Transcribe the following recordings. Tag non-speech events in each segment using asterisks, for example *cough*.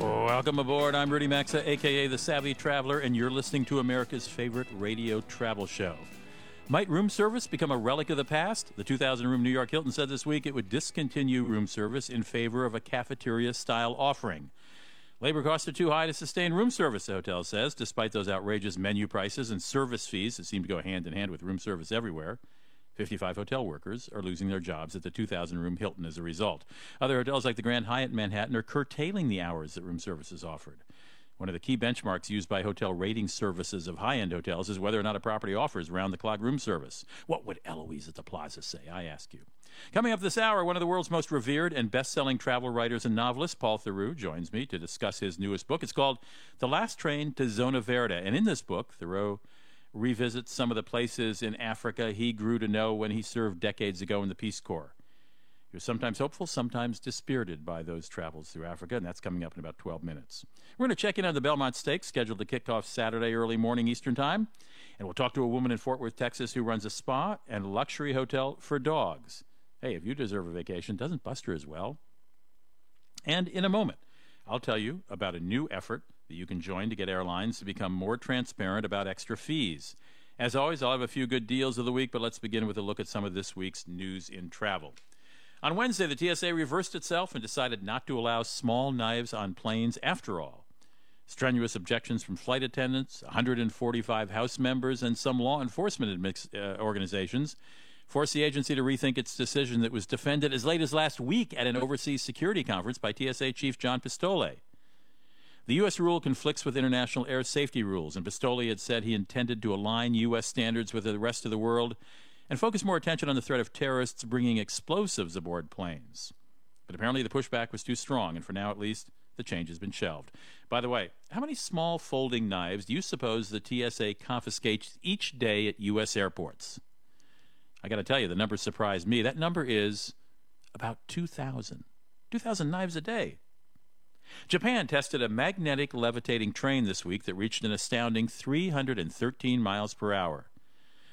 Welcome aboard. I'm Rudy Maxa, aka the Savvy Traveler, and you're listening to America's favorite radio travel show. Might room service become a relic of the past? The 2,000 room New York Hilton said this week it would discontinue room service in favor of a cafeteria style offering. Labor costs are too high to sustain room service, the hotel says, despite those outrageous menu prices and service fees that seem to go hand in hand with room service everywhere. 55 hotel workers are losing their jobs at the 2,000 room Hilton as a result. Other hotels like the Grand Hyatt Manhattan are curtailing the hours that room service is offered. One of the key benchmarks used by hotel rating services of high end hotels is whether or not a property offers round the clock room service. What would Eloise at the Plaza say, I ask you? Coming up this hour, one of the world's most revered and best selling travel writers and novelists, Paul Theroux, joins me to discuss his newest book. It's called The Last Train to Zona Verde. And in this book, Theroux revisits some of the places in Africa he grew to know when he served decades ago in the Peace Corps. He was sometimes hopeful, sometimes dispirited by those travels through Africa, and that's coming up in about 12 minutes. We're going to check in on the Belmont Stakes, scheduled to kick off Saturday early morning Eastern Time, and we'll talk to a woman in Fort Worth, Texas, who runs a spa and luxury hotel for dogs. Hey, if you deserve a vacation, doesn't Buster as well? And in a moment, I'll tell you about a new effort that you can join to get airlines to become more transparent about extra fees. As always, I'll have a few good deals of the week, but let's begin with a look at some of this week's news in travel. On Wednesday, the TSA reversed itself and decided not to allow small knives on planes after all. Strenuous objections from flight attendants, 145 House members, and some law enforcement uh, organizations forced the agency to rethink its decision that was defended as late as last week at an overseas security conference by TSA Chief John Pistole. The U.S. rule conflicts with international air safety rules, and Pistole had said he intended to align U.S. standards with the rest of the world and focus more attention on the threat of terrorists bringing explosives aboard planes. But apparently the pushback was too strong, and for now at least, the change has been shelved. By the way, how many small folding knives do you suppose the TSA confiscates each day at U.S. airports? I got to tell you, the number surprised me. That number is about 2,000. 2,000 knives a day. Japan tested a magnetic levitating train this week that reached an astounding 313 miles per hour.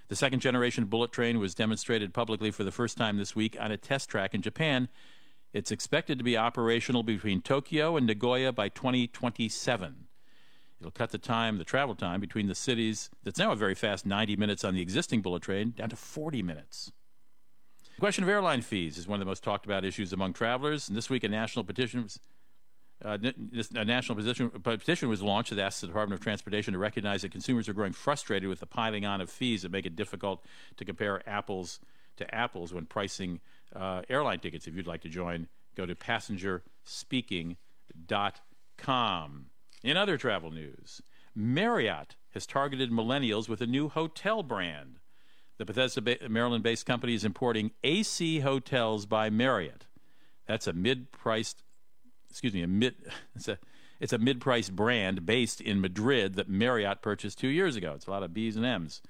The second generation bullet train was demonstrated publicly for the first time this week on a test track in Japan. It's expected to be operational between Tokyo and Nagoya by 2027. It'll cut the time, the travel time between the cities, that's now a very fast 90 minutes on the existing bullet train, down to 40 minutes. The question of airline fees is one of the most talked about issues among travelers, and this week a national petition was uh, a national petition, petition was launched that asks the Department of Transportation to recognize that consumers are growing frustrated with the piling on of fees that make it difficult to compare apples to apples when pricing uh, airline tickets. If you'd like to join, go to passengerspeaking.com. In other travel news, Marriott has targeted millennials with a new hotel brand. The Bethesda, Maryland based company is importing AC Hotels by Marriott. That's a mid priced excuse me, a mid it's a it's a mid-priced brand based in Madrid that Marriott purchased two years ago. It's a lot of B's and M's.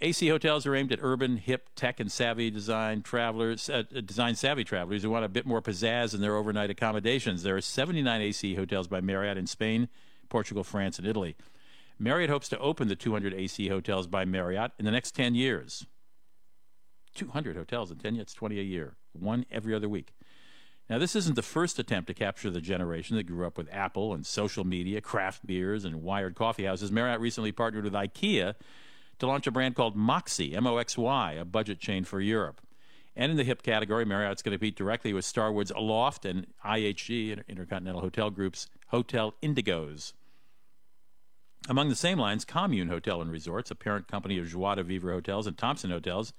AC hotels are aimed at urban, hip, tech, and savvy design travelers, uh, design savvy travelers who want a bit more pizzazz in their overnight accommodations. There are 79 AC hotels by Marriott in Spain, Portugal, France, and Italy. Marriott hopes to open the 200 AC hotels by Marriott in the next 10 years. 200 hotels in 10 years, 20 a year, one every other week. Now, this isn't the first attempt to capture the generation that grew up with Apple and social media, craft beers, and wired coffee houses. Marriott recently partnered with IKEA to launch a brand called Moxy, M O X Y, a budget chain for Europe. And in the hip category, Marriott's going to compete directly with Starwood's Aloft and IHG, Intercontinental Hotel Group's Hotel Indigos. Among the same lines, Commune Hotel and Resorts, a parent company of Joie de Vivre Hotels and Thompson Hotels,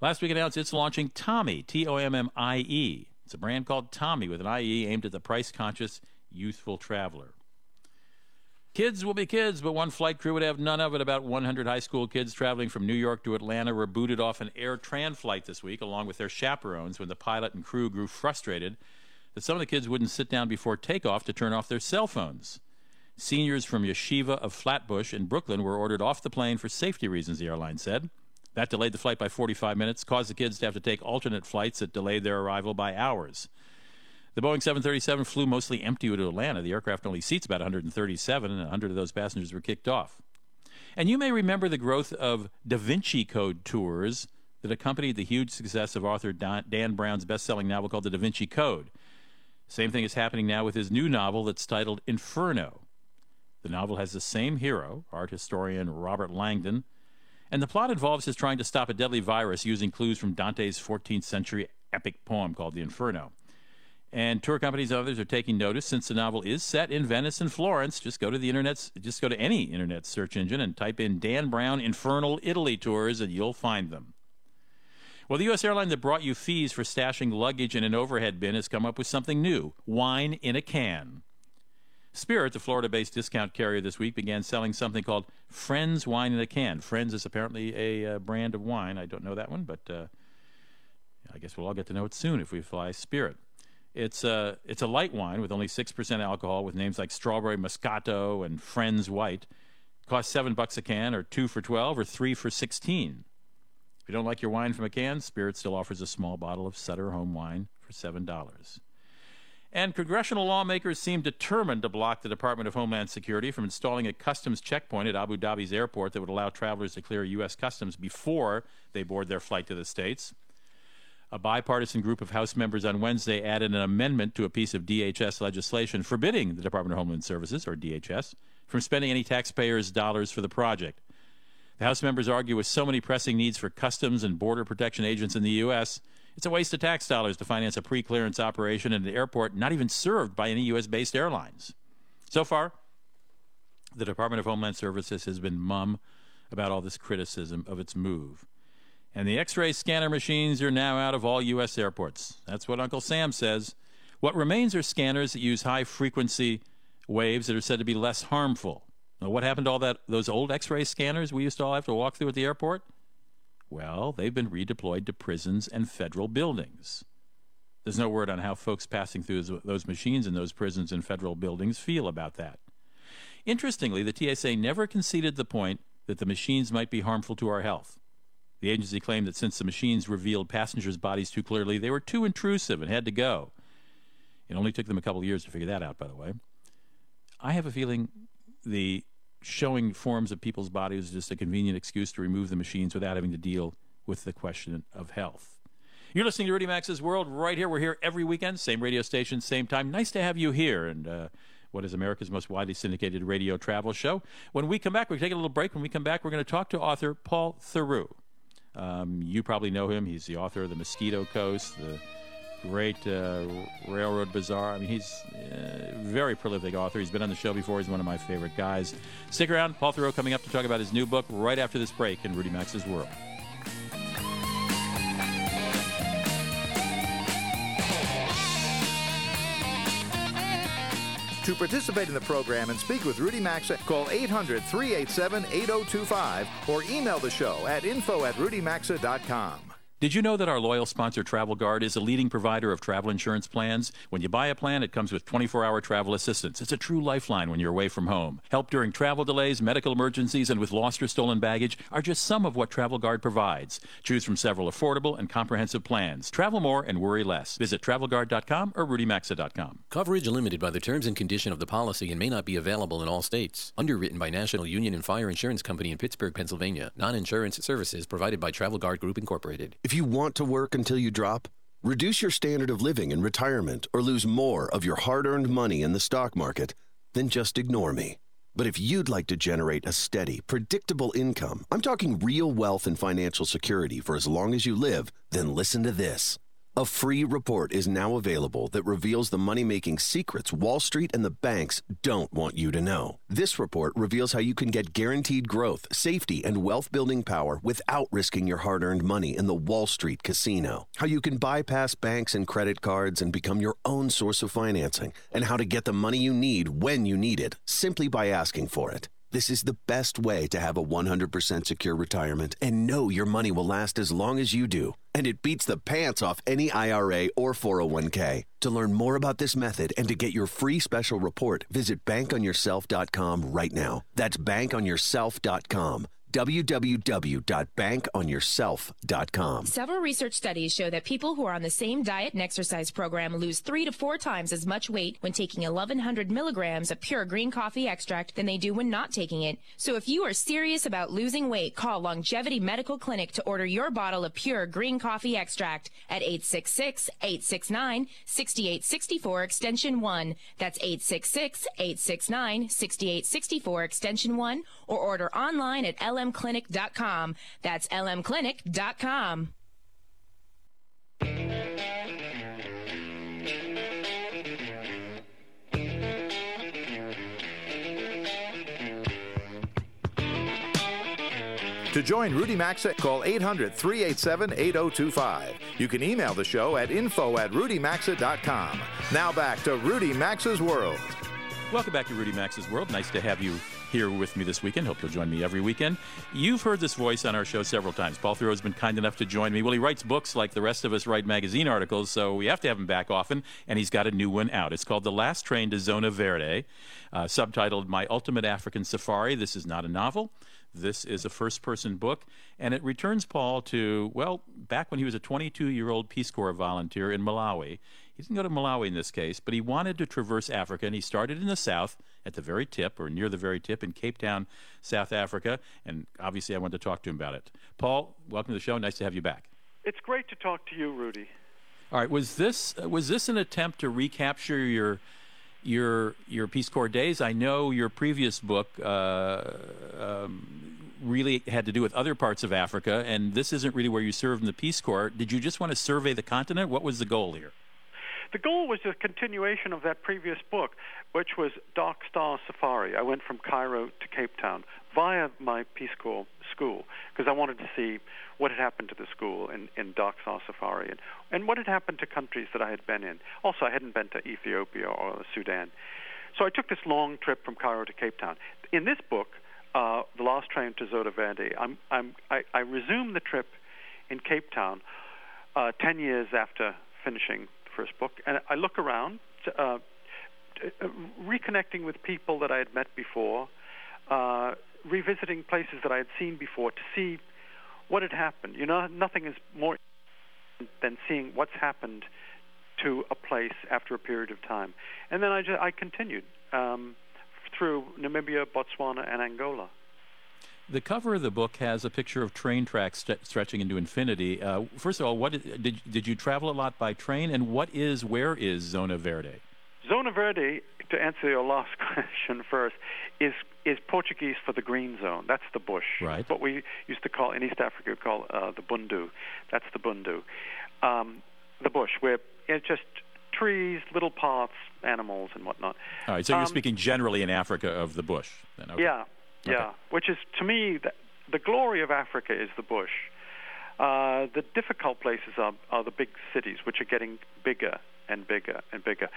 last week announced it's launching Tommie, T O M M I E, it's a brand called Tommy with an IE aimed at the price conscious, youthful traveler. Kids will be kids, but one flight crew would have none of it. About 100 high school kids traveling from New York to Atlanta were booted off an Air Tran flight this week, along with their chaperones, when the pilot and crew grew frustrated that some of the kids wouldn't sit down before takeoff to turn off their cell phones. Seniors from Yeshiva of Flatbush in Brooklyn were ordered off the plane for safety reasons, the airline said. That delayed the flight by 45 minutes, caused the kids to have to take alternate flights that delayed their arrival by hours. The Boeing 737 flew mostly empty to Atlanta. The aircraft only seats about 137, and 100 of those passengers were kicked off. And you may remember the growth of Da Vinci Code tours that accompanied the huge success of author Dan Brown's best selling novel called The Da Vinci Code. Same thing is happening now with his new novel that's titled Inferno. The novel has the same hero, art historian Robert Langdon, and the plot involves his trying to stop a deadly virus using clues from Dante's 14th century epic poem called the Inferno. And tour companies and others are taking notice since the novel is set in Venice and Florence. Just go to the internet, just go to any internet search engine and type in Dan Brown Infernal Italy tours and you'll find them. Well, the U.S. airline that brought you fees for stashing luggage in an overhead bin has come up with something new wine in a can. Spirit, the Florida based discount carrier this week, began selling something called Friends Wine in a Can. Friends is apparently a uh, brand of wine. I don't know that one, but uh, I guess we'll all get to know it soon if we fly Spirit. It's a, uh, it's a light wine with only 6% alcohol with names like Strawberry Moscato and Friends White. It costs 7 bucks a can, or 2 for 12, or 3 for 16. If you don't like your wine from a can, Spirit still offers a small bottle of Sutter Home wine for $7. And congressional lawmakers seem determined to block the Department of Homeland Security from installing a customs checkpoint at Abu Dhabi's airport that would allow travelers to clear U.S. customs before they board their flight to the States. A bipartisan group of House members on Wednesday added an amendment to a piece of DHS legislation forbidding the Department of Homeland Services, or DHS, from spending any taxpayers' dollars for the project. The House members argue with so many pressing needs for customs and border protection agents in the U.S., it's a waste of tax dollars to finance a pre clearance operation at an airport not even served by any U.S. based airlines. So far, the Department of Homeland Services has been mum about all this criticism of its move. And the X ray scanner machines are now out of all U.S. airports. That's what Uncle Sam says. What remains are scanners that use high frequency waves that are said to be less harmful. Now, what happened to all that those old X ray scanners we used to all have to walk through at the airport? Well, they've been redeployed to prisons and federal buildings. There's no word on how folks passing through those machines in those prisons and federal buildings feel about that. Interestingly, the TSA never conceded the point that the machines might be harmful to our health. The agency claimed that since the machines revealed passengers' bodies too clearly, they were too intrusive and had to go. It only took them a couple of years to figure that out, by the way. I have a feeling the showing forms of people's bodies is just a convenient excuse to remove the machines without having to deal with the question of health. You're listening to Rudy Maxa's World right here. We're here every weekend, same radio station, same time. Nice to have you here. And uh, what is America's most widely syndicated radio travel show? When we come back, we take a little break. When we come back, we're going to talk to author Paul Theroux. Um, you probably know him. He's the author of The Mosquito Coast, the great uh, Railroad Bazaar. I mean, he's a very prolific author. He's been on the show before. He's one of my favorite guys. Stick around. Paul Theroux coming up to talk about his new book right after this break in Rudy Maxa's World. To participate in the program and speak with Rudy Maxa, call 800 387 8025 or email the show at info at rudymaxa.com. Did you know that our loyal sponsor Travel Guard is a leading provider of travel insurance plans? When you buy a plan, it comes with 24 hour travel assistance. It's a true lifeline when you're away from home. Help during travel delays, medical emergencies, and with lost or stolen baggage are just some of what Travel Guard provides. Choose from several affordable and comprehensive plans. Travel more and worry less. Visit travelguard.com or rudymaxa.com. Coverage limited by the terms and condition of the policy and may not be available in all states. Underwritten by National Union and Fire Insurance Company in Pittsburgh, Pennsylvania. Non-insurance services provided by Travel Guard Group Incorporated. If you want to work until you drop, reduce your standard of living in retirement, or lose more of your hard earned money in the stock market, then just ignore me. But if you'd like to generate a steady, predictable income, I'm talking real wealth and financial security for as long as you live, then listen to this. A free report is now available that reveals the money making secrets Wall Street and the banks don't want you to know. This report reveals how you can get guaranteed growth, safety, and wealth building power without risking your hard earned money in the Wall Street casino. How you can bypass banks and credit cards and become your own source of financing, and how to get the money you need when you need it simply by asking for it. This is the best way to have a 100% secure retirement and know your money will last as long as you do. And it beats the pants off any IRA or 401k. To learn more about this method and to get your free special report, visit bankonyourself.com right now. That's bankonyourself.com www.bankonyourself.com. Several research studies show that people who are on the same diet and exercise program lose three to four times as much weight when taking 1,100 milligrams of pure green coffee extract than they do when not taking it. So if you are serious about losing weight, call Longevity Medical Clinic to order your bottle of pure green coffee extract at 866 869 6864 extension 1. That's 866 869 6864 extension 1 or order online at LM lmclinic.com. That's lmclinic.com. To join Rudy Maxa, call 800 387 8025. You can email the show at info at rudymaxa.com. Now back to Rudy Maxa's World. Welcome back to Rudy Maxa's World. Nice to have you here with me this weekend. Hope you'll join me every weekend. You've heard this voice on our show several times. Paul Theroux has been kind enough to join me. Well, he writes books like the rest of us write magazine articles, so we have to have him back often, and he's got a new one out. It's called The Last Train to Zona Verde, uh, subtitled My Ultimate African Safari. This is not a novel. This is a first person book, and it returns Paul to, well, back when he was a 22 year old Peace Corps volunteer in Malawi. He didn't go to Malawi in this case, but he wanted to traverse Africa, and he started in the south at the very tip or near the very tip in Cape Town, South Africa. And obviously, I wanted to talk to him about it. Paul, welcome to the show. Nice to have you back. It's great to talk to you, Rudy. All right, was this was this an attempt to recapture your your your Peace Corps days? I know your previous book uh, um, really had to do with other parts of Africa, and this isn't really where you served in the Peace Corps. Did you just want to survey the continent? What was the goal here? The goal was a continuation of that previous book, which was Dark Star Safari. I went from Cairo to Cape Town via my Peace Corps school because I wanted to see what had happened to the school in, in Dark Star Safari and, and what had happened to countries that I had been in. Also, I hadn't been to Ethiopia or Sudan. So I took this long trip from Cairo to Cape Town. In this book, uh, The Last Train to Zona Verde, I'm, I'm, I, I resumed the trip in Cape Town uh, 10 years after finishing first book, and I look around, uh, uh, reconnecting with people that I had met before, uh, revisiting places that I had seen before to see what had happened. You know, nothing is more than seeing what's happened to a place after a period of time. And then I, just, I continued um, through Namibia, Botswana, and Angola. The cover of the book has a picture of train tracks st- stretching into infinity. Uh, first of all, what is, did did you travel a lot by train, and what is where is Zona Verde? Zona Verde, to answer your last *laughs* question first, is is Portuguese for the green zone. That's the bush. Right. What we used to call in East Africa call uh, the bundu. That's the bundu. Um, the bush where it's just trees, little paths, animals, and whatnot. All right. So you're Um, speaking generally in Africa of the bush. Then. Okay. Yeah, yeah. Which is to me the, the glory of Africa is the bush. Uh, the difficult places are, are the big cities, which are getting bigger and bigger and bigger.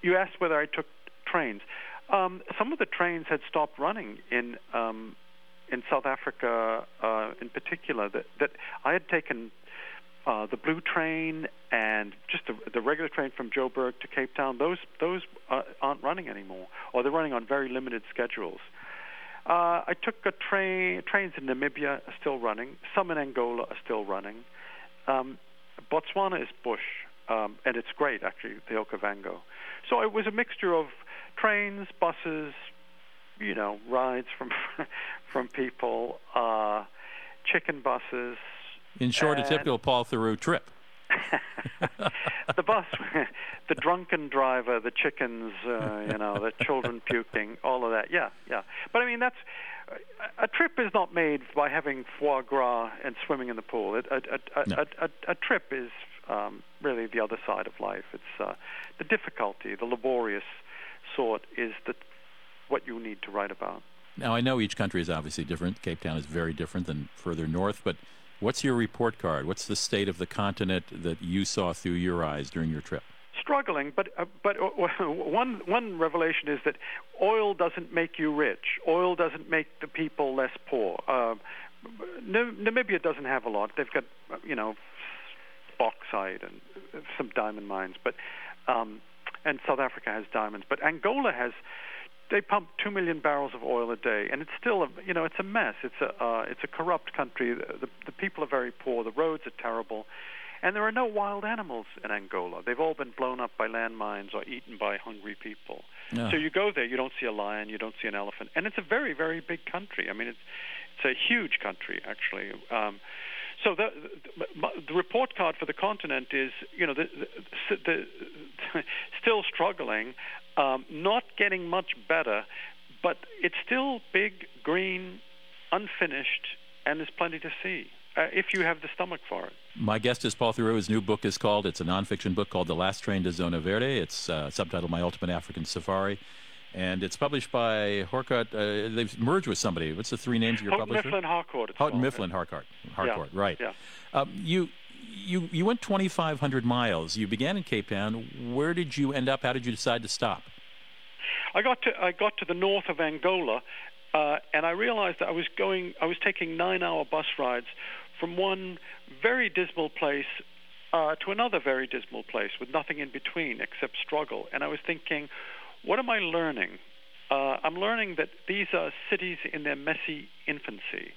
You asked whether I took trains. Um, some of the trains had stopped running in um, in South Africa, uh, in particular. That that I had taken uh, the blue train and just the, the regular train from Joburg to Cape Town. Those those uh, aren't running anymore, or they're running on very limited schedules. Uh, I took a train. Trains in Namibia are still running. Some in Angola are still running. Um, Botswana is bush, um, and it's great actually, the Okavango. So it was a mixture of trains, buses, you know, rides from *laughs* from people, uh, chicken buses. In short, a typical Paul Theroux trip. The bus, *laughs* the drunken driver, the chickens, uh, you know, the children puking, all of that. Yeah, yeah. But I mean, that's a trip is not made by having foie gras and swimming in the pool. It, a, a, a, No. a, trip is um, really the other side of life. It's uh, the difficulty, the laborious sort, is that what you need to write about. Now, I know each country is obviously different. Cape Town is very different than further north, but what's your report card? What's the state of the continent that you saw through your eyes during your trip? Struggling, but uh, but uh, *laughs* one one revelation is that oil doesn't make you rich. Oil doesn't make the people less poor. Uh, Namibia doesn't have a lot. They've got you know bauxite and some diamond mines, but um, and South Africa has diamonds, but Angola has they pump two million barrels of oil a day, and it's still a you know it's a mess. It's a uh, it's a corrupt country. The, the people are very poor. The roads are terrible, and there are no wild animals in Angola. They've all been blown up by landmines or eaten by hungry people. Yeah. So you go there, you don't see a lion, you don't see an elephant, and it's a very very big country. I mean it's it's a huge country actually. Um, so the, the, the, report card for the continent is, you know, the, the, *laughs* still struggling, um, not getting much better, but it's still big, green, unfinished, and there's plenty to see. Uh, if you have the stomach for it. My guest is Paul Theroux. His new book is called, it's a nonfiction book called The Last Train to Zona Verde. It's uh, subtitled My Ultimate African Safari. And it's published by Harcourt. Uh, they've merged with somebody. What's the three names of your Houghton publisher? Mifflin Harcourt. Houghton Mifflin Harcourt. Harcourt, yeah. right. Yeah. Um, you you you went 2,500 miles. You began in Cape Town. Where did you end up? How did you decide to stop? I got to I got to the north of Angola, uh, and I realized that I was going. I was taking nine-hour bus rides from one very dismal place uh, to another very dismal place with nothing in between except struggle. And I was thinking, what am I learning? Uh, I'm learning that these are cities in their messy infancy.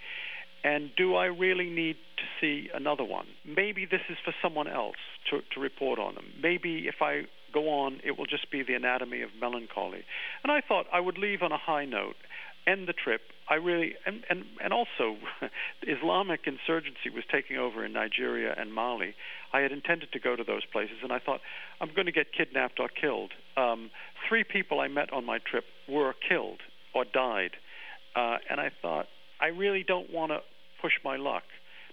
And do I really need to see another one? Maybe this is for someone else to, to report on them. Maybe if I go on, it will just be the anatomy of melancholy. And I thought I would leave on a high note, end the trip. I really, and, and, and also, *laughs* Islamic insurgency was taking over in Nigeria and Mali. I had intended to go to those places, and I thought, I'm going to get kidnapped or killed. Um, three people I met on my trip were killed or died. Uh, and I thought, I really don't want to push my luck.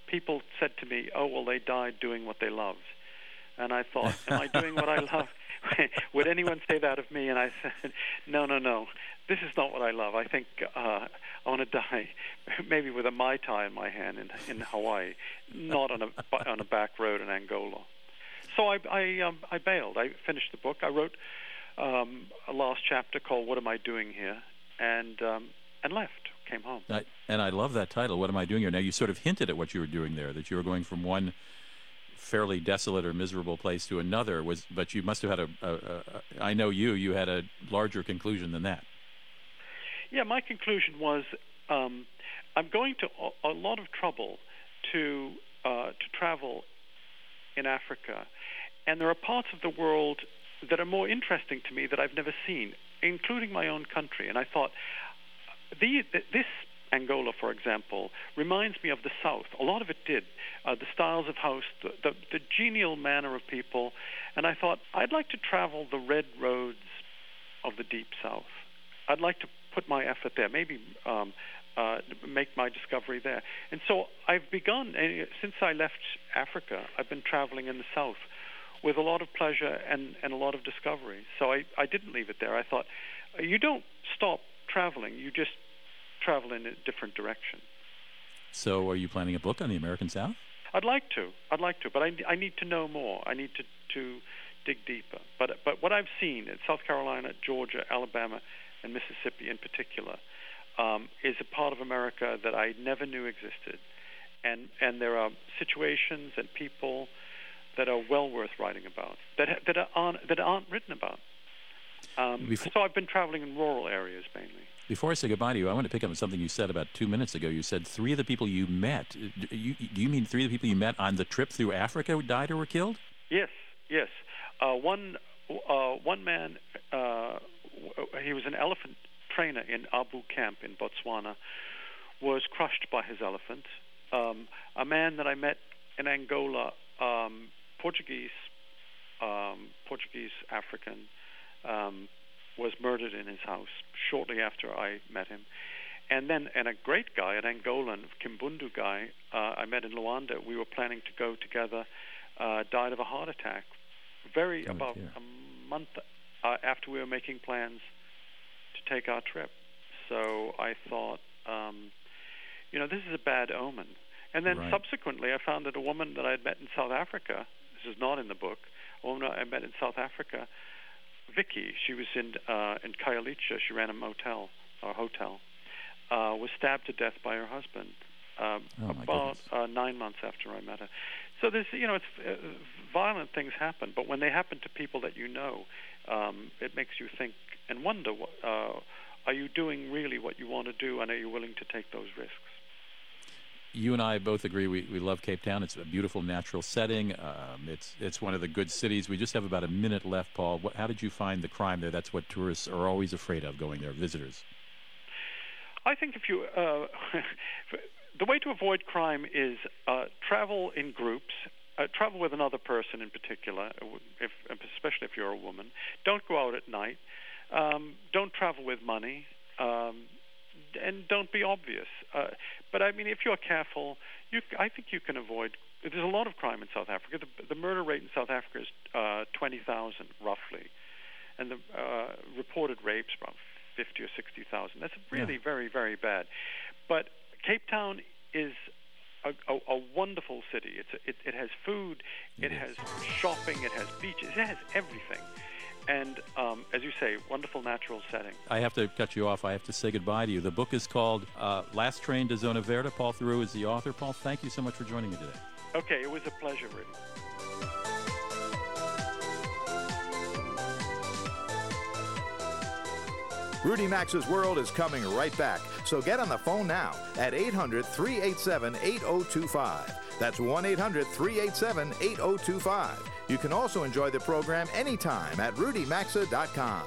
People said to me, "Oh, well, they died doing what they loved," and I thought, "Am I doing what I love?" *laughs* Would anyone say that of me? And I said, "No, no, no. This is not what I love. I think uh, I want to die, *laughs* maybe with a mai tai in my hand in in Hawaii, not on a *laughs* on a back road in Angola." So I I, um, I bailed. I finished the book. I wrote um, a last chapter called "What Am I Doing Here," and um, and left came home. I, and I love that title. What am I doing here? Now you sort of hinted at what you were doing there, that you were going from one fairly desolate or miserable place to another. Was but you must have had a. a, a I know you. You had a larger conclusion than that. Yeah, my conclusion was um, I'm going to a, a, lot of trouble to uh, to travel in Africa, and there are parts of the world that are more interesting to me that I've never seen, including my own country. And I thought the, this Angola, for example, reminds me of the South. A lot of it did. Uh, the styles of house, the, the, the, genial manner of people. And I thought, I'd like to travel the red roads of the Deep South. I'd like to put my effort there, maybe um, uh, make my discovery there. And so I've begun, uh, since I left Africa, I've been traveling in the South with a lot of pleasure and, and a lot of discovery. So I, I didn't leave it there. I thought, you don't stop traveling. You just travel in a different direction. So, are you planning a book on the American South? I'd like to. I'd like to, but I, I need to know more. I need to, to dig deeper. But but what I've seen in South Carolina, Georgia, Alabama, and Mississippi in particular um, is a part of America that I never knew existed, and and there are situations and people that are well worth writing about that that aren't that aren't written about. Um, Before, so I've been traveling in rural areas mainly. Before I say goodbye to you, I want to pick up on something you said about two minutes ago. You said three of the people you met. Do you, do you mean three of the people you met on the trip through Africa died or were killed? Yes, yes. Uh, one uh, one man, uh, he was an elephant trainer in Abu Camp in Botswana, was crushed by his elephant. Um, a man that I met in Angola, um, Portuguese, um, Portuguese African, um, was murdered in his house shortly after I met him. And then, and a great guy, an Angolan, Kimbundu guy, uh, I met in Luanda. We were planning to go together uh, died of a heart attack very Oh, about dear. a month uh, after we were making plans to take our trip. So I thought, um, you know, this is a bad omen. And then Right. subsequently, I found that a woman that I had met in South Africa, this is not in the book, a woman I met in South Africa, Vicky, she was in uh, in Khayelitsha, she ran a motel or hotel, uh, was stabbed to death by her husband um, Oh, about uh, nine months after I met her. So there's, you know, it's uh, violent things happen, but when they happen to people that you know, um, it makes you think and wonder: what, uh, Are you doing really what you want to do, and are you willing to take those risks? You and I both agree we, we love Cape Town. It's a beautiful natural setting. Um, it's it's one of the good cities. We just have about a minute left, Paul. What, how did you find the crime there? That's what tourists are always afraid of going there, visitors. I think if you uh, *laughs* the way to avoid crime is uh, travel in groups. Uh, travel with another person in particular, if, especially if you're a woman. Don't go out at night. Um, don't travel with money, um, and don't be obvious. Uh, but I mean, if you're careful, you, I think you can avoid. There's a lot of crime in South Africa. The, the murder rate in South Africa is uh, 20,000 roughly, and the uh, reported rapes about 50 or 60,000. That's really Yeah. very very bad. But Cape Town is a, a, a wonderful city. It's a, it, it has food, it, is. has shopping, it has beaches, it has everything. And um, as you say, wonderful natural setting. I have to cut you off. I have to say goodbye to you. The book is called uh, Last Train to Zona Verde. Paul Theroux is the author. Paul, thank you so much for joining me today. Okay, it was a pleasure, Rudy. Rudy Maxa's World is coming right back, so get on the phone now at 800 387 8025. That's 1 800 387 8025. You can also enjoy the program anytime at rudymaxa.com.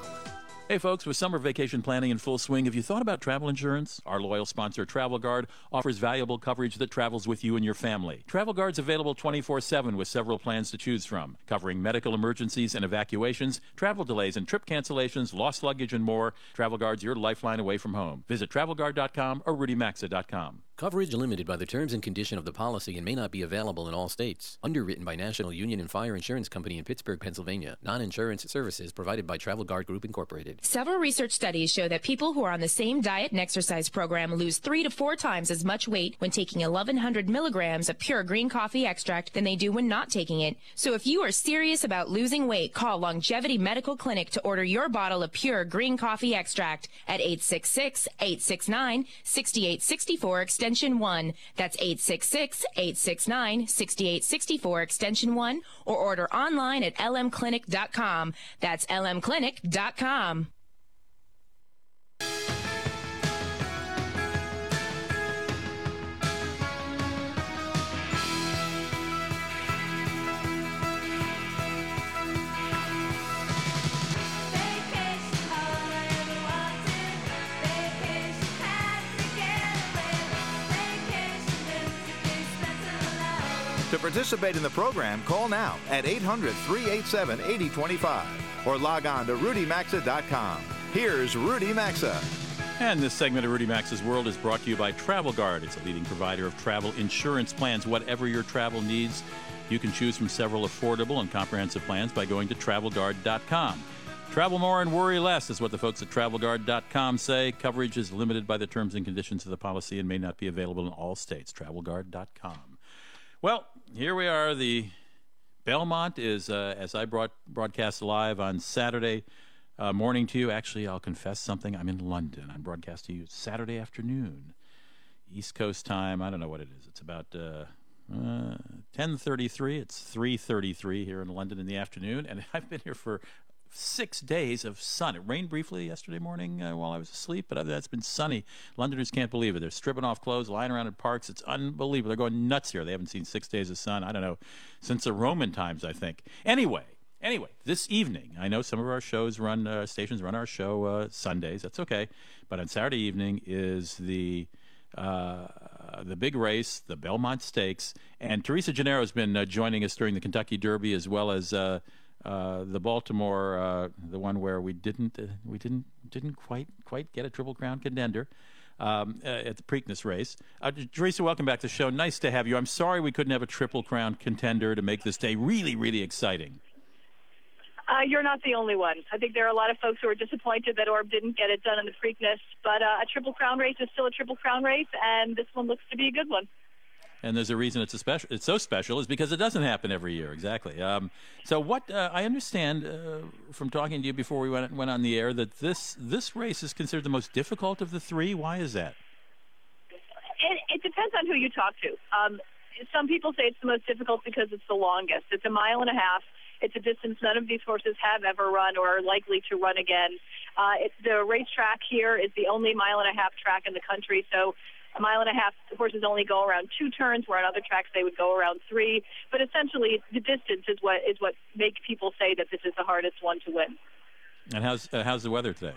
Hey, folks, with summer vacation planning in full swing, have you thought about travel insurance? Our loyal sponsor, Travel Guard, offers valuable coverage that travels with you and your family. Travel Guard's available 24 7 with several plans to choose from, covering medical emergencies and evacuations, travel delays and trip cancellations, lost luggage, and more. Travel Guard's your lifeline away from home. Visit travelguard.com or rudymaxa.com. Coverage limited by the terms and condition of the policy and may not be available in all states. Underwritten by National Union and Fire Insurance Company in Pittsburgh, Pennsylvania. Non-insurance services provided by Travel Guard Group Incorporated. Several research studies show that people who are on the same diet and exercise program lose three to four times as much weight when taking 1,100 milligrams of pure green coffee extract than they do when not taking it. So if you are serious about losing weight, call Longevity Medical Clinic to order your bottle of pure green coffee extract at 866-869-6864 extension 1. That's 866-869-6864 extension 1 or order online at lmclinic.com. That's lmclinic.com. participate in the program, call now at 800 387 8025 or log on to rudymaxa.com. Here's Rudy Maxa. And this segment of Rudy Maxa's World is brought to you by Travel Guard. It's a leading provider of travel insurance plans. Whatever your travel needs, you can choose from several affordable and comprehensive plans by going to travelguard.com. Travel more and worry less is what the folks at travelguard.com say. Coverage is limited by the terms and conditions of the policy and may not be available in all states. Travelguard.com. Well, here we are. The Belmont is, uh, as I brought, broadcast live on Saturday uh, morning to you. Actually, I'll confess something. I'm in London. I'm broadcast to you Saturday afternoon, East Coast time. I don't know what it is. It's about uh, uh, 10:33. It's 3:33 here in London in the afternoon, and *laughs* I've been here for six days of sun. It rained briefly yesterday morning uh, while I was asleep, but other than that, it's been sunny. Londoners can't believe it. They're stripping off clothes, lying around in parks. It's unbelievable. They're going nuts here. They haven't seen six days of sun. I don't know since the Roman times, I think. Anyway. Anyway, this evening, I know some of our shows run, uh, stations run our show uh, Sundays. That's okay. But on Saturday evening is the uh, the big race, the Belmont Stakes, and Teresa Genaro has been uh, joining us during the Kentucky Derby as well as uh, the Baltimore, uh, the one where we didn't uh, we didn't didn't quite quite get a Triple Crown contender. um, uh, at the Preakness race. Uh, Teresa, welcome back to the show. Nice to have you. I'm sorry we couldn't have a Triple Crown contender to make this day really, really exciting. You're not the only one. I think there are a lot of folks who are disappointed that Orb didn't get it done in the Preakness, but a Triple Crown race is still a Triple Crown race, and this one looks to be a good one. And there's a reason it's a special. It's so special is because it doesn't happen every year. Exactly. Um, so what uh, I understand uh, from talking to you before we went went on the air that this this race is considered the most difficult of the three. Why is that? It, it depends on who you talk to. Um, some people say it's the most difficult because it's the longest. It's a mile and a half. It's a distance none of these horses have ever run or are likely to run again. Uh, it's the racetrack here is the only mile and a half track in the country, so a mile and a half the horses only go around two turns, where on other tracks they would go around three. But essentially, the distance is what is what makes people say that this is the hardest one to win. And how's uh, how's the weather today?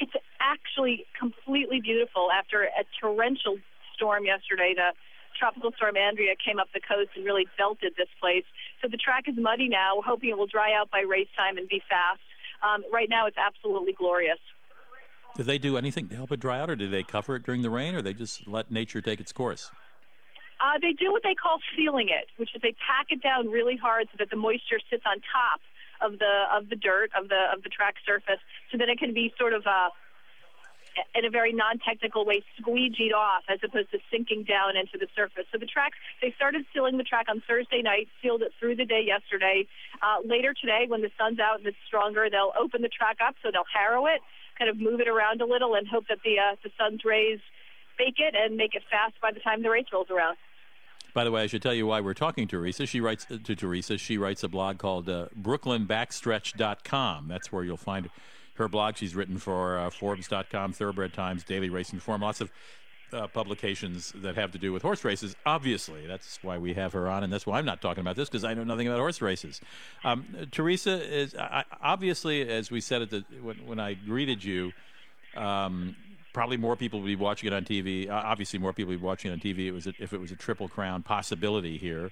It's actually completely beautiful after a torrential storm yesterday. The tropical storm Andrea came up the coast and really belted this place. So the track is muddy now. We're hoping it will dry out by race time and be fast. Um, right now, it's absolutely glorious. Did they do anything to help it dry out, or did they cover it during the rain, or they just let nature take its course? Uh, they do what they call sealing it, which is they pack it down really hard so that the moisture sits on top of the of the dirt of the of the track surface, so that it can be sort of uh, in a very non-technical way squeegeed off as opposed to sinking down into the surface. So the track, they started sealing the track on Thursday night, sealed it through the day yesterday. Uh, later today, when the sun's out and it's stronger, they'll open the track up, so they'll harrow it, kind of move it around a little, and hope that the uh, the sun's rays bake it and make it fast by the time the race rolls around. By the way, I should tell you why we're talking to Teresa. She writes uh, to Teresa. She writes a blog called uh, BrooklynBackstretch.com. That's where you'll find her blog. She's written for uh, Forbes.com, Thoroughbred Times, Daily Racing Form, lots of uh, publications that have to do with horse races. Obviously, that's why we have her on, and that's why I'm not talking about this because I know nothing about horse races. Um, Teresa is I, obviously, as we said at the when, when I greeted you. Um, probably more people would be watching it on TV. Uh, obviously, more people would be watching it on TV. It was a, if it was a triple crown possibility here.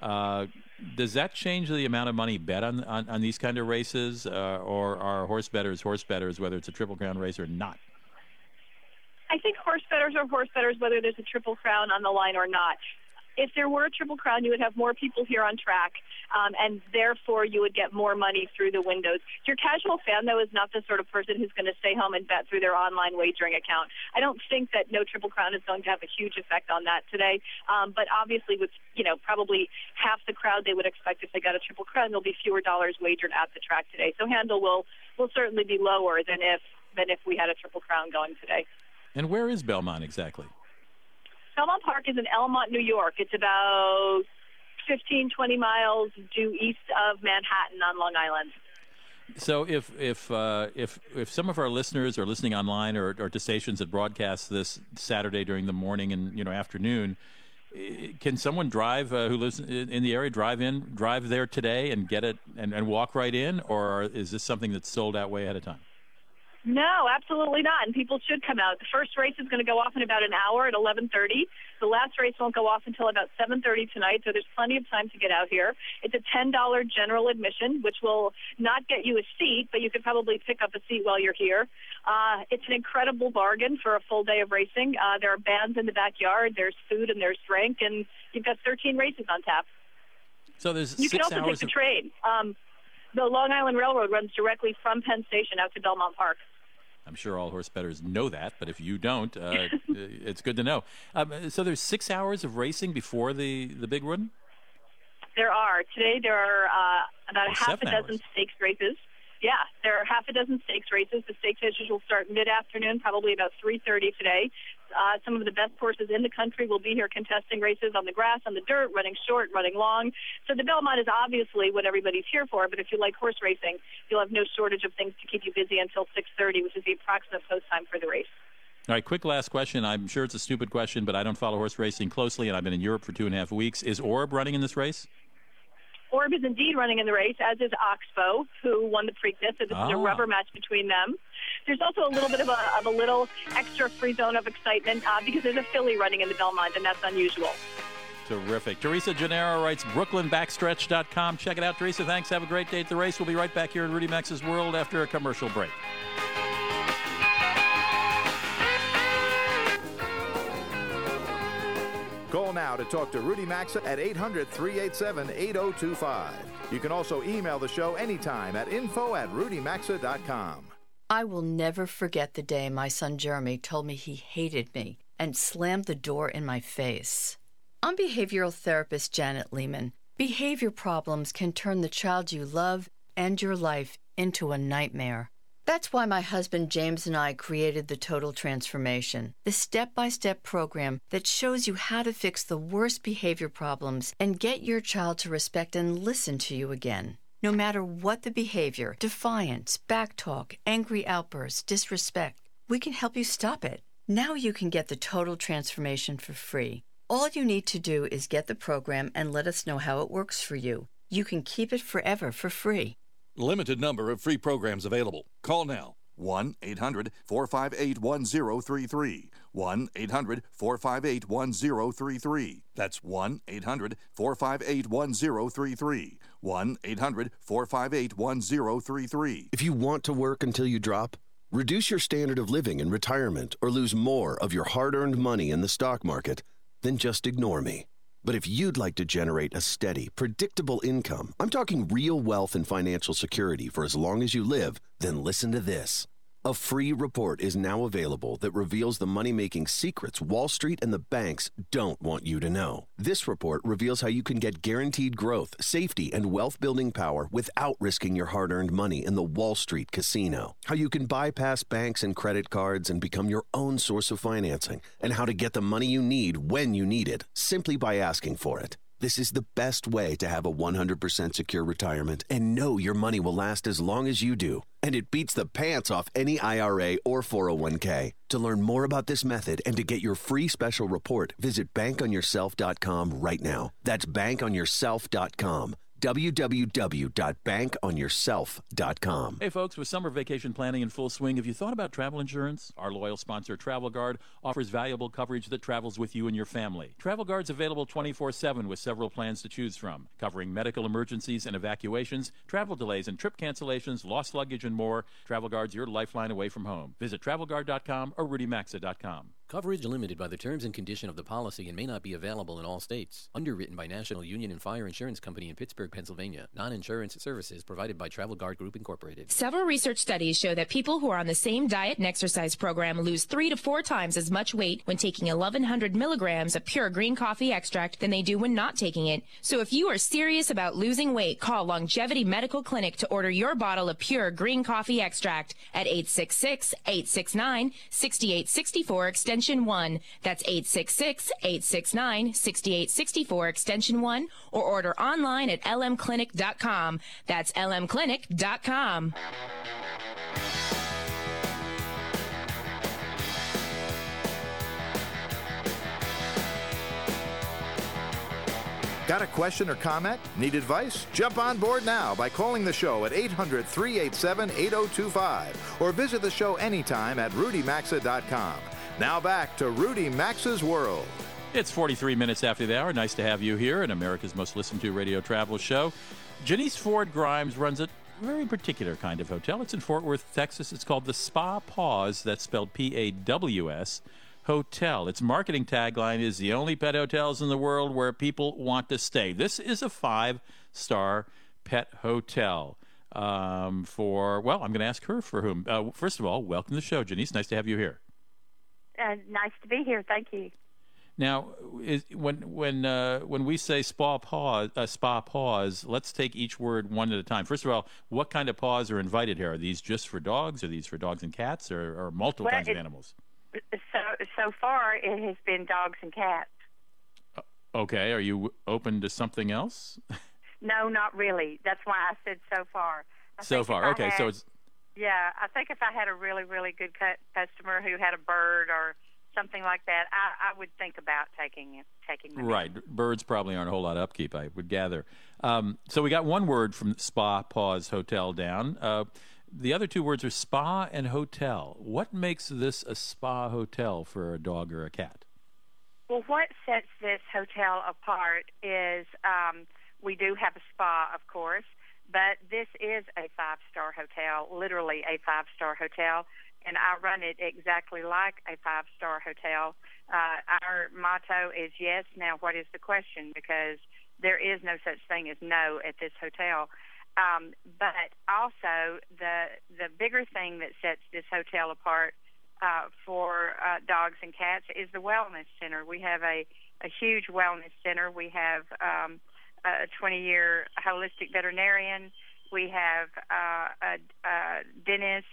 Uh, does that change the amount of money bet on on, on these kind of races, uh, or are horse betters horse betters whether it's a triple crown race or not? I think horse bettors are horse bettors whether there's a triple crown on the line or not. If there were a triple crown, you would have more people here on track, um, and therefore you would get more money through the windows. Your casual fan, though, is not the sort of person who's going to stay home and bet through their online wagering account. I don't think that no triple crown is going to have a huge effect on that today. Um, but obviously, with you know probably half the crowd they would expect if they got a triple crown, there'll be fewer dollars wagered at the track today. So handle will will certainly be lower than if than if we had a triple crown going today. And where is Belmont exactly? Belmont Park is in Elmont, New York. It's about 15, 20 miles due east of Manhattan on Long Island. So if if uh, if if some of our listeners are listening online or, or to stations that broadcast this Saturday during the morning and you know afternoon, can someone drive uh, who lives in in the area drive in drive there today and get it and, and walk right in, or is this something that's sold out way ahead of time? No, absolutely not. And people should come out. The first race is going to go off in about an hour at 11:30. The last race won't go off until about 7:30 tonight, so there's plenty of time to get out here. It's a $10 general admission, which will not get you a seat, but you could probably pick up a seat while you're here. Uh, it's an incredible bargain for a full day of racing. Uh, there are bands in the backyard. There's food and there's drink, and you've got 13 races on tap. So there's You can also take the train. Um, the Long Island Railroad runs directly from Penn Station out to Belmont Park. I'm sure all horse bettors know that, but if you don't, *laughs* uh, it's good to know. Um, so there's six hours of racing before the the big one. There are. Today there are uh, about Oh, a half a dozen hours. stakes races. Yeah, there are half a dozen stakes races. The stakes races will start mid-afternoon, probably about 3.30 today. Uh, some of the best horses in the country will be here contesting races on the grass, on the dirt, running short, running long. So the Belmont is obviously what everybody's here for, but if you like horse racing, you'll have no shortage of things to keep you busy until 6.30, which is the approximate post time for the race. All right, quick last question. I'm sure it's a stupid question, but I don't follow horse racing closely, and I've been in Europe for two and a half weeks. Is Orb running in this race? Orb is indeed running in the race, as is Oxbow, who won the Preakness. So this is Ah. a rubber match between them. There's also a little bit of a, of a little extra free zone of excitement uh, because there's a filly running in the Belmont, and that's unusual. Terrific. Teresa Genaro writes BrooklynBackstretch.com. Check it out, Teresa. Thanks. Have a great day at the race. We'll be right back here in Rudy Maxa's World after a commercial break. Call now to talk to Rudy Maxa at 800 387 8025. You can also email the show anytime at info at rudymaxa.com. I will never forget the day my son Jeremy told me he hated me and slammed the door in my face. I'm behavioral therapist Janet Lehman. Behavior problems can turn the child you love and your life into a nightmare. That's why my husband James and I created the Total Transformation, the step by step program that shows you how to fix the worst behavior problems and get your child to respect and listen to you again. No matter what the behavior defiance, backtalk, angry outbursts, disrespect we can help you stop it. Now you can get the Total Transformation for free. All you need to do is get the program and let us know how it works for you. You can keep it forever for free. Limited number of free programs available. Call now 1 800 458 1033. 1 800 458 1033. That's 1 800 458 1033. 1 800 458 1033. If you want to work until you drop, reduce your standard of living in retirement, or lose more of your hard earned money in the stock market, then just ignore me. But if you'd like to generate a steady, predictable income, I'm talking real wealth and financial security for as long as you live, then listen to this. A free report is now available that reveals the money making secrets Wall Street and the banks don't want you to know. This report reveals how you can get guaranteed growth, safety, and wealth building power without risking your hard earned money in the Wall Street casino. How you can bypass banks and credit cards and become your own source of financing, and how to get the money you need when you need it simply by asking for it. This is the best way to have a 100% secure retirement and know your money will last as long as you do. And it beats the pants off any IRA or 401k. To learn more about this method and to get your free special report, visit bankonyourself.com right now. That's bankonyourself.com. www.bankonyourself.com. Hey, folks, with summer vacation planning in full swing, have you thought about travel insurance? Our loyal sponsor, Travel Guard, offers valuable coverage that travels with you and your family. Travel Guard's available 24 7 with several plans to choose from, covering medical emergencies and evacuations, travel delays and trip cancellations, lost luggage, and more. Travel Guard's your lifeline away from home. Visit travelguard.com or rudymaxa.com. Coverage limited by the terms and condition of the policy and may not be available in all states. Underwritten by National Union and Fire Insurance Company in Pittsburgh, Pennsylvania. Non-insurance services provided by Travel Guard Group Incorporated. Several research studies show that people who are on the same diet and exercise program lose three to four times as much weight when taking 1,100 milligrams of pure green coffee extract than they do when not taking it. So if you are serious about losing weight, call Longevity Medical Clinic to order your bottle of pure green coffee extract at 866-869-6864 extension 1. That's 866-869-6864 extension 1 or order online at lmclinic.com. That's lmclinic.com. Got a question or comment? Need advice? Jump on board now by calling the show at 800 387 8025 or visit the show anytime at rudymaxa.com. Now back to Rudy Maxa's World. It's 43 minutes after the hour. Nice to have you here in America's most listened to radio travel show. Janice Ford Grimes runs a very particular kind of hotel. It's in Fort Worth, Texas. It's called the Spa Paws. That's spelled P A W S. Hotel. Its marketing tagline is the only pet hotels in the world where people want to stay. This is a five star pet hotel. Um, for, well, I'm going to ask her for whom. Uh, first of all, welcome to the show, Janice. Nice to have you here. Uh, nice to be here. Thank you. Now, is, when when uh, when we say Spa Paws, uh, Spa Paws, let's take each word one at a time. First of all, what kind of paws are invited here? Are these just for dogs? Are these for dogs and cats, or, or multiple Well, kinds of animals? So so far, it has been dogs and cats. Okay, are you open to something else? *laughs* No, not really. That's why I said so far. I so far, okay. had- So it's yeah. I think if I had a really really good cu- customer who had a bird or something like that, I, I would think about taking it, taking them. right. Birds probably aren't a whole lot of upkeep, I would gather. Um, so we got one word from Spa Paws Hotel down. Uh, the other two words are spa and hotel. What makes this a spa hotel for a dog or a cat? Well, what sets this hotel apart is um, we do have a spa, of course, but this is a five star hotel, literally a five star hotel. and I run it exactly like a five star hotel. Uh, our motto is yes. Now, what is the question? Because there is no such thing as no at this hotel. Um, but also, the the bigger thing that sets this hotel apart uh, for uh, dogs and cats is the wellness center. We have a a huge wellness center. We have um, a 20 year holistic veterinarian. We have uh, a, a dentist,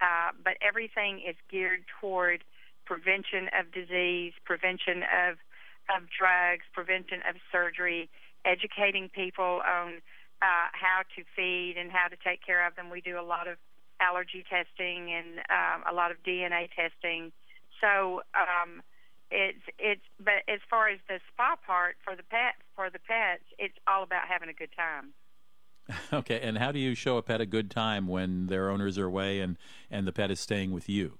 uh, but everything is geared toward prevention of disease, prevention of of drugs, prevention of surgery, educating people on uh, how to feed and how to take care of them. We do a lot of allergy testing and um, a lot of DNA testing. So um, it's it's but as far as the spa part for the pet for the pets, it's all about having a good time. *laughs* Okay, and how do you show a pet a good time when their owners are away and and the pet is staying with you?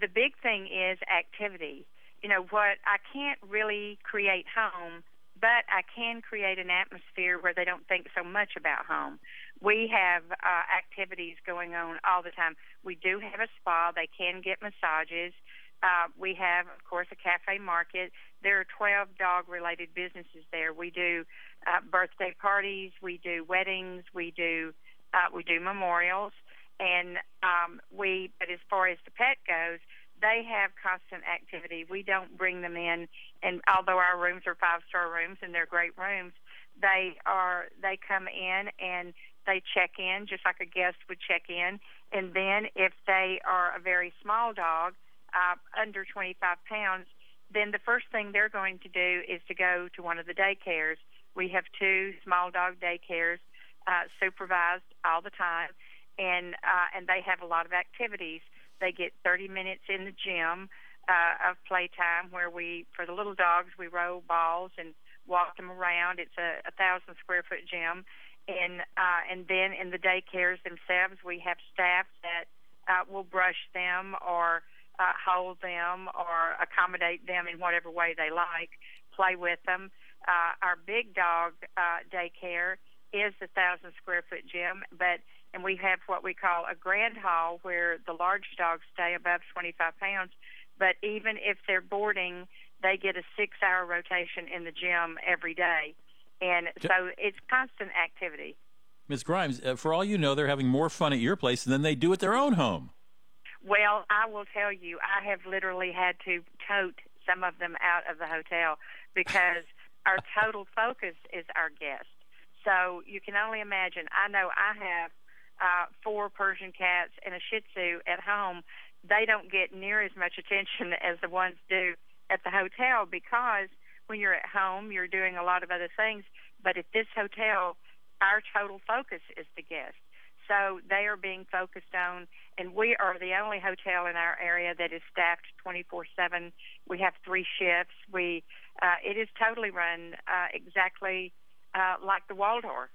The big thing is activity. You know what? I can't really create home, but I can create an atmosphere where they don't think so much about home. We have uh, activities going on all the time. We do have a spa. They can get massages. Uh, we have, of course, a cafe market. There are 12 dog related businesses there. We do uh, birthday parties, we do weddings, we do uh, we do memorials, and um, we. But as far as the pet goes, they have constant activity. We don't bring them in, and although our rooms are five star rooms and they're great rooms, they are they come in and they check in just like a guest would check in, and then if they are a very small dog, uh, under 25 pounds, then the first thing they're going to do is to go to one of the daycares. We have two small dog daycares uh, supervised all the time, and uh, and they have a lot of activities. They get 30 minutes in the gym uh, of playtime where we, for the little dogs, we roll balls and walk them around. It's a, a thousand square foot gym, and uh, and then in the daycares themselves, we have staff that uh, will brush them or uh, hold them or accommodate them in whatever way they like, play with them. Uh, our big dog uh, daycare is the thousand square foot gym, but and we have what we call a grand hall where the large dogs stay above 25 pounds. But even if they're boarding, they get a six hour rotation in the gym every day. And so it's constant activity. Ms. Grimes, uh, for all you know, they're having more fun at your place than they do at their own home. Well, I will tell you, I have literally had to tote some of them out of the hotel because *laughs* our total focus is our guest. So you can only imagine. I know I have uh, four Persian cats and a Shih Tzu at home. They don't get near as much attention *laughs* as the ones do at the hotel because when you're at home, you're doing a lot of other things. But at this hotel, our total focus is the guest. So they are being focused on, and we are the only hotel in our area that is staffed 24/7. We have three shifts. We uh, it is totally run uh, exactly uh, like the Waldorf.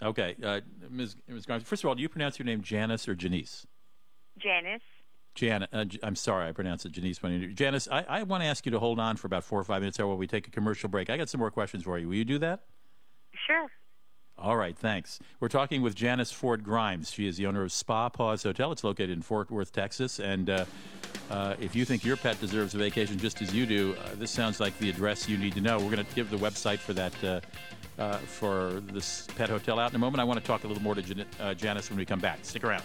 Okay, uh, Ms. Ms. Grimes, first of all, do you pronounce your name Janice or Janice? Janice, Jan, uh, I'm sorry, I pronounced it Janice. Janice, I, I want to ask you to hold on for about four or five minutes while we take a commercial break. I got some more questions for you. Will you do that? sure. All right, thanks. We're talking with Janice Ford Grimes. She is the owner of Spa Paws Hotel. It's located in Fort Worth, Texas. And uh, uh, if you think your pet deserves a vacation just as you do, uh, this sounds like the address you need to know. We're going to give the website for that uh, uh, for this pet hotel out in a moment. I want to talk a little more to Jan- uh, Janice when we come back. Stick around.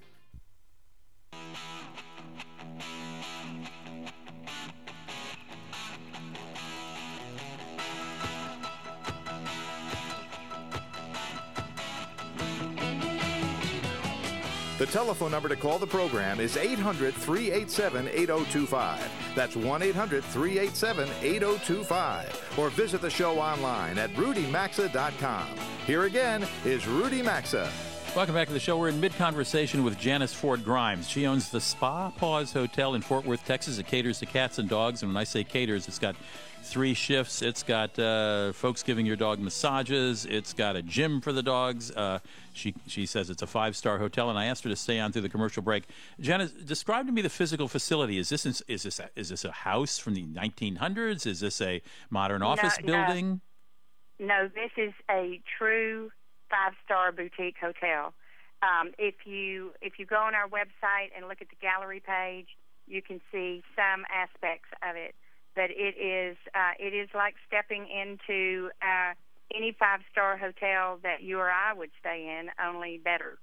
The telephone number to call the program is 800 387 8025. That's 1 800 387 8025. Or visit the show online at rudymaxa.com. Here again is Rudy Maxa. Welcome back to the show. We're in mid conversation with Janice Ford Grimes. She owns the Spa Paws Hotel in Fort Worth, Texas. It caters to cats and dogs. And when I say caters, it's got three shifts. It's got uh, folks giving your dog massages. It's got a gym for the dogs. Uh, she she says it's a five star hotel. And I asked her to stay on through the commercial break. Jenna, describe to me the physical facility. Is this is this a, is this a house from the 1900s? Is this a modern office No, no. building? No, this is a true five star boutique hotel. Um, if you if you go on our website and look at the gallery page, you can see some aspects of it. But it is uh, it is like stepping into uh, any five star hotel that you or I would stay in, only better.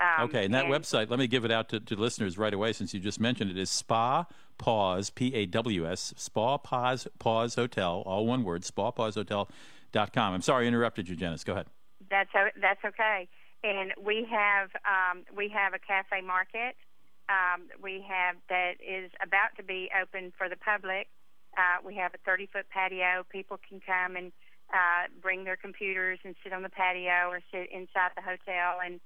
Um, Okay, and that website, let me give it out to, to listeners right away since you just mentioned it, is Spa Paws, P A W S, Spa Paws, Paws Hotel, all one word, spapawshotel.com. I'm sorry I interrupted you, Janice. Go ahead. That's that's okay. And we have um, we have a cafe market. Um, we have that is about to be open for the public. Uh, we have a 30 foot patio. People can come and uh, bring their computers and sit on the patio or sit inside the hotel and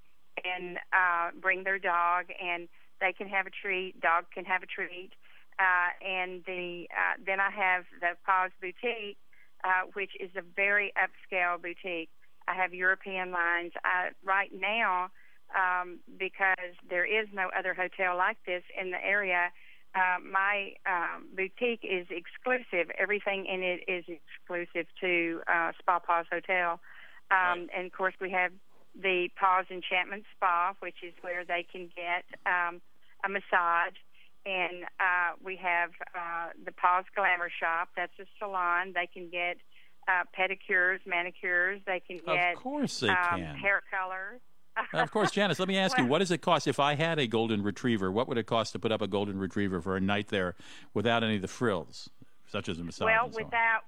and uh, bring their dog and they can have a treat. Dog can have a treat. Uh, and the uh, then I have the Paws Boutique, uh, which is a very upscale boutique. I have European lines. I, right now, um, because there is no other hotel like this in the area, uh, my um, boutique is exclusive. Everything in it is exclusive to uh, Spa Paws Hotel. Um, And of course, we have the Paws Enchantment Spa, which is where they can get um, a massage. And uh, we have uh, the Paws Glamour Shop. That's a salon. They can get uh, pedicures, manicures. They can get Of course they um, can. hair color. Of course, Janice, let me ask you, what does it cost if I had a golden retriever? What would it cost to put up a golden retriever for a night there without any of the frills, such as a massage? Well, and so without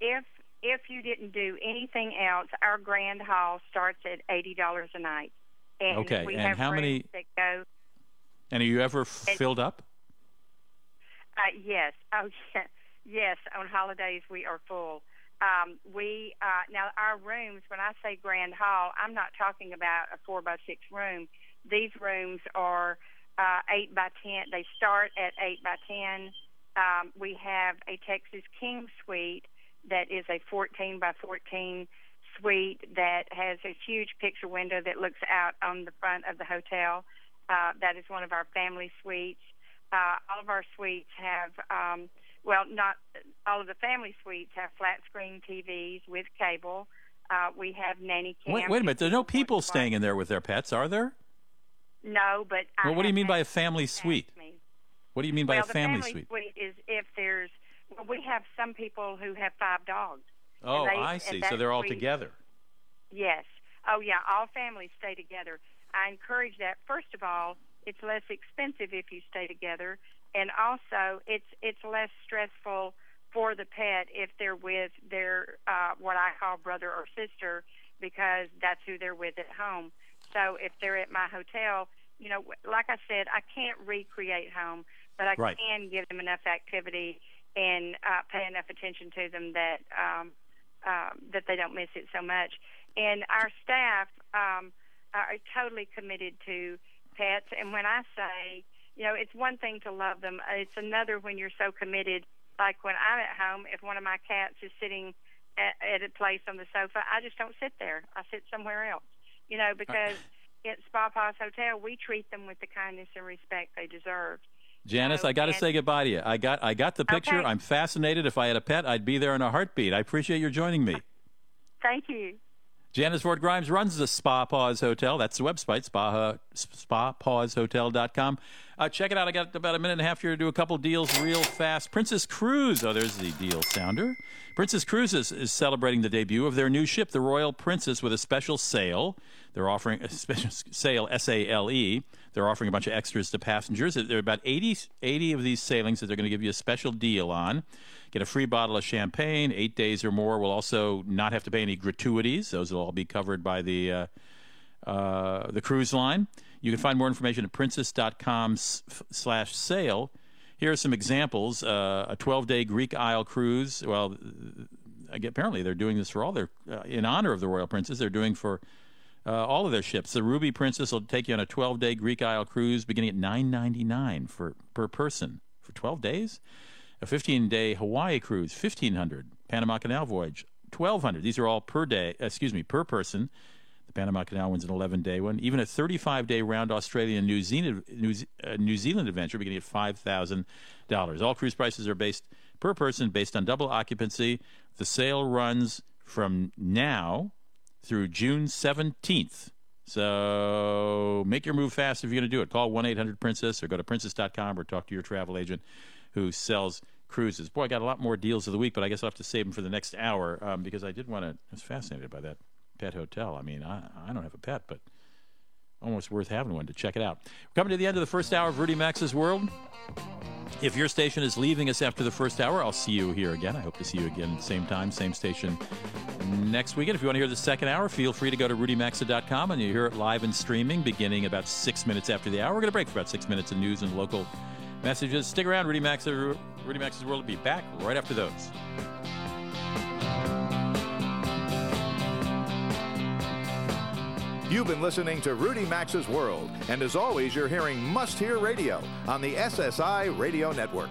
if if you didn't do anything else, our grand hall starts at eighty dollars a night. And Okay, we and have how many- that go? And are you ever filled up? Uh, yes. Oh, yeah. *laughs* yes. On holidays, we are full. Um, we uh, now our rooms. When I say grand hall, I'm not talking about a four by six room. These rooms are uh, eight by ten. They start at eight by ten. Um, we have a Texas King suite that is a 14 by 14 suite that has a huge picture window that looks out on the front of the hotel. Uh, that is one of our family suites. Uh, all of our suites have, um, well, not all of the family suites have flat screen TVs with cable. Uh, we have nanny cam. Wait, wait a minute. There are no people staying in there with their pets, are there? No, but I Well, what do you mean by a family suite? What do you mean by well, a family, family suite? is if there's. Well, we have some people who have five dogs. Oh, they- I see. So they're all suite- together. Yes. Oh, yeah. All families stay together. I encourage that. First of all, it's less expensive if you stay together, and also it's it's less stressful for the pet if they're with their uh, what I call brother or sister because that's who they're with at home. So if they're at my hotel, you know, like I said, I can't recreate home, but I Right. can give them enough activity and uh, pay enough attention to them that um, um, that they don't miss it so much. And our staff um, are totally committed to pets. And when I say, you know, it's one thing to love them, it's another when you're so committed. Like when I'm at home, if one of my cats is sitting at, at a place on the sofa, I just don't sit there. I sit somewhere else. You know, because at Spa Paws Hotel, we treat them with the kindness and respect they deserve. Janice, I got to say goodbye to you. I got I got the picture. Okay. I'm fascinated. If I had a pet, I'd be there in a heartbeat. I appreciate your joining me. Thank you. Janice Ford Grimes runs the Spa Paws Hotel. That's the website, spa, spapawshotel.com. Uh, check it out. I got about a minute and a half here to do a couple deals real fast. Princess Cruise. Oh, there's the deal sounder. Princess Cruises is celebrating the debut of their new ship, the Royal Princess, with a special sale. They're offering a *laughs* special sale, S A L E. They're offering a bunch of extras to passengers. There are about 80, 80 of these sailings that they're going to give you a special deal on. Get a free bottle of champagne, eight days or more. We'll also not have to pay any gratuities. Those will all be covered by the uh, uh, the cruise line. You can find more information at princess.com slash sale. Here are some examples. Uh, a 12-day Greek Isle cruise. Well, apparently they're doing this for all their uh, in honor of the royal princess. They're doing for Uh, all of their ships. The Ruby Princess will take you on a 12-day Greek Isle cruise beginning at 9.99 for per person for 12 days. A 15-day Hawaii cruise, 1500. Panama Canal voyage, 1200. These are all per day. Excuse me, per person. The Panama Canal one's an 11-day one. Even a 35-day round Australian New Zealand New, uh, New Zealand adventure beginning at five thousand dollars. All cruise prices are based per person based on double occupancy. The sale runs from now through June 17th. So make your move fast if you're going to do it. Call 1 800 Princess or go to princess.com or talk to your travel agent who sells cruises. Boy, I got a lot more deals of the week, but I guess I'll have to save them for the next hour um, because I did want to. I was fascinated by that pet hotel. I mean, I, I don't have a pet, but almost worth having one to check it out. We're coming to the end of the first hour of Rudy Maxa's World. If your station is leaving us after the first hour, I'll see you here again. I hope to see you again, same time, same station next weekend. If you want to hear the second hour, feel free to go to rudymaxa.com and you hear it live and streaming beginning about six minutes after the hour. We're going to break for about six minutes of news and local messages. Stick around. Rudy, Max, uh, Rudy Maxa's World will be back right after those. You've been listening to Rudy Maxa's World, and as always, you're hearing Must Hear Radio on the SSI Radio Network.